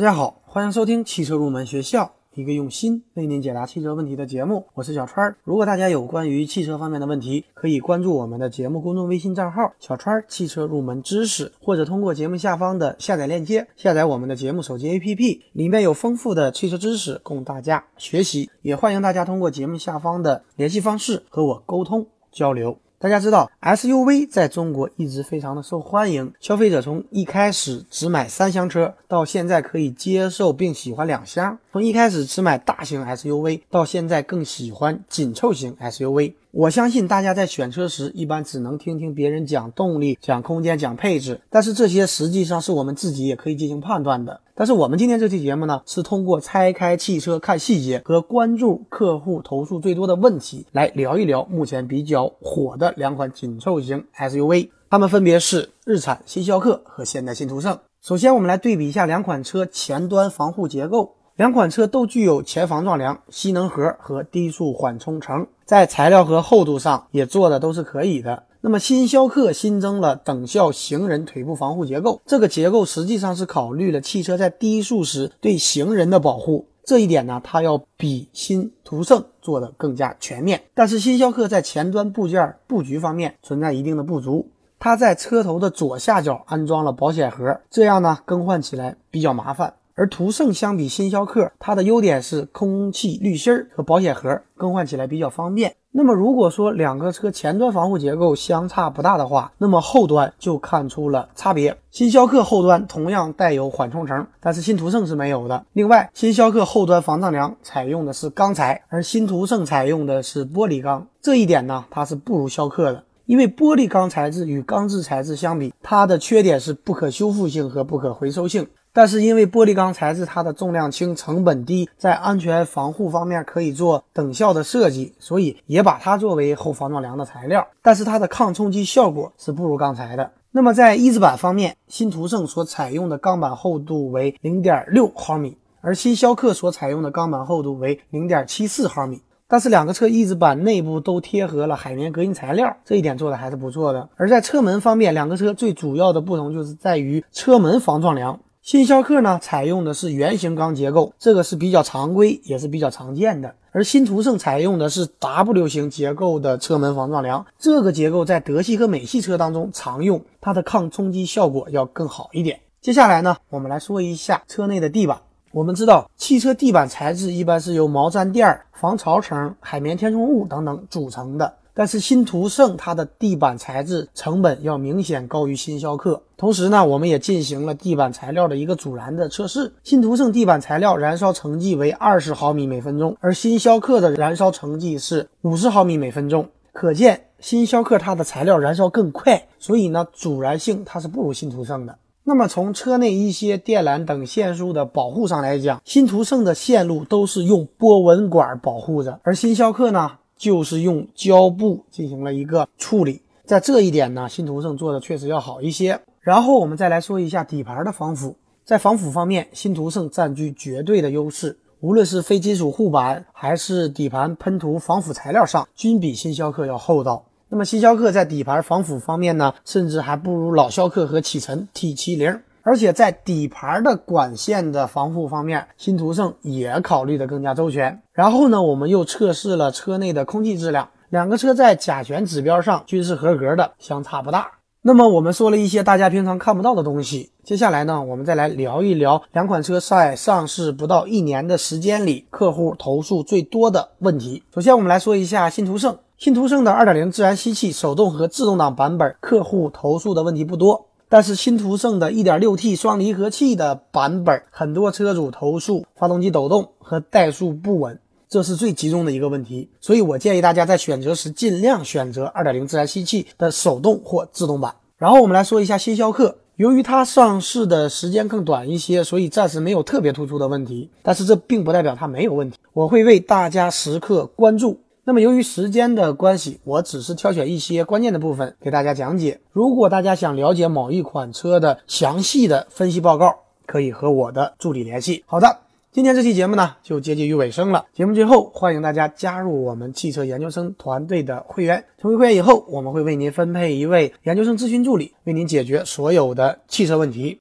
大家好，欢迎收听汽车入门学校，一个用心为您解答汽车问题的节目。我是小川。如果大家有关于汽车方面的问题，可以关注我们的节目公众微信账号“小川汽车入门知识”，或者通过节目下方的下载链接下载我们的节目手机 APP，里面有丰富的汽车知识供大家学习。也欢迎大家通过节目下方的联系方式和我沟通交流。大家知道，SUV 在中国一直非常的受欢迎，消费者从一开始只买三厢车，到现在可以接受并喜欢两厢；从一开始只买大型 SUV，到现在更喜欢紧凑型 SUV。我相信大家在选车时，一般只能听听别人讲动力、讲空间、讲配置，但是这些实际上是我们自己也可以进行判断的。但是我们今天这期节目呢，是通过拆开汽车看细节和关注客户投诉最多的问题，来聊一聊目前比较火的两款紧凑型 SUV，它们分别是日产新逍客和现代新途胜。首先，我们来对比一下两款车前端防护结构。两款车都具有前防撞梁、吸能盒和低速缓冲层，在材料和厚度上也做的都是可以的。那么新逍客新增了等效行人腿部防护结构，这个结构实际上是考虑了汽车在低速时对行人的保护，这一点呢，它要比新途胜做的更加全面。但是新逍客在前端部件布局方面存在一定的不足，它在车头的左下角安装了保险盒，这样呢更换起来比较麻烦。而途胜相比新逍客，它的优点是空气滤芯和保险盒更换起来比较方便。那么如果说两个车前端防护结构相差不大的话，那么后端就看出了差别。新逍客后端同样带有缓冲层，但是新途胜是没有的。另外，新逍客后端防撞梁采用的是钢材，而新途胜采用的是玻璃钢。这一点呢，它是不如逍客的，因为玻璃钢材质与钢制材质相比，它的缺点是不可修复性和不可回收性。但是因为玻璃钢材质它的重量轻、成本低，在安全防护方面可以做等效的设计，所以也把它作为后防撞梁的材料。但是它的抗冲击效果是不如钢材的。那么在一字板方面，新途胜所采用的钢板厚度为零点六毫米，而新逍客所采用的钢板厚度为零点七四毫米。但是两个车翼子板内部都贴合了海绵隔音材料，这一点做的还是不错的。而在车门方面，两个车最主要的不同就是在于车门防撞梁。新逍客呢，采用的是圆形钢结构，这个是比较常规，也是比较常见的。而新途胜采用的是 W 型结构的车门防撞梁，这个结构在德系和美系车当中常用，它的抗冲击效果要更好一点。接下来呢，我们来说一下车内的地板。我们知道，汽车地板材质一般是由毛毡垫、防潮层、海绵填充物等等组成的。但是新途胜它的地板材质成本要明显高于新逍客。同时呢，我们也进行了地板材料的一个阻燃的测试。新途胜地板材料燃烧成绩为二十毫米每分钟，而新逍客的燃烧成绩是五十毫米每分钟。可见新逍客它的材料燃烧更快，所以呢，阻燃性它是不如新途胜的。那么从车内一些电缆等线束的保护上来讲，新途胜的线路都是用波纹管保护着，而新逍客呢？就是用胶布进行了一个处理，在这一点呢，新途胜做的确实要好一些。然后我们再来说一下底盘的防腐，在防腐方面，新途胜占据绝对的优势，无论是非金属护板还是底盘喷涂防腐材料上，均比新逍客要厚道。那么新逍客在底盘防腐方面呢，甚至还不如老逍客和启辰 T70。而且在底盘的管线的防护方面，新途胜也考虑的更加周全。然后呢，我们又测试了车内的空气质量，两个车在甲醛指标上均是合格的，相差不大。那么我们说了一些大家平常看不到的东西，接下来呢，我们再来聊一聊两款车在上市不到一年的时间里，客户投诉最多的问题。首先，我们来说一下新途胜，新途胜的2.0自然吸气手动和自动挡版本，客户投诉的问题不多。但是新途胜的 1.6T 双离合器的版本，很多车主投诉发动机抖动和怠速不稳，这是最集中的一个问题。所以我建议大家在选择时尽量选择2.0自然吸气的手动或自动版。然后我们来说一下新逍客，由于它上市的时间更短一些，所以暂时没有特别突出的问题。但是这并不代表它没有问题，我会为大家时刻关注。那么由于时间的关系，我只是挑选一些关键的部分给大家讲解。如果大家想了解某一款车的详细的分析报告，可以和我的助理联系。好的，今天这期节目呢就接近于尾声了。节目最后，欢迎大家加入我们汽车研究生团队的会员。成为会员以后，我们会为您分配一位研究生咨询助理，为您解决所有的汽车问题。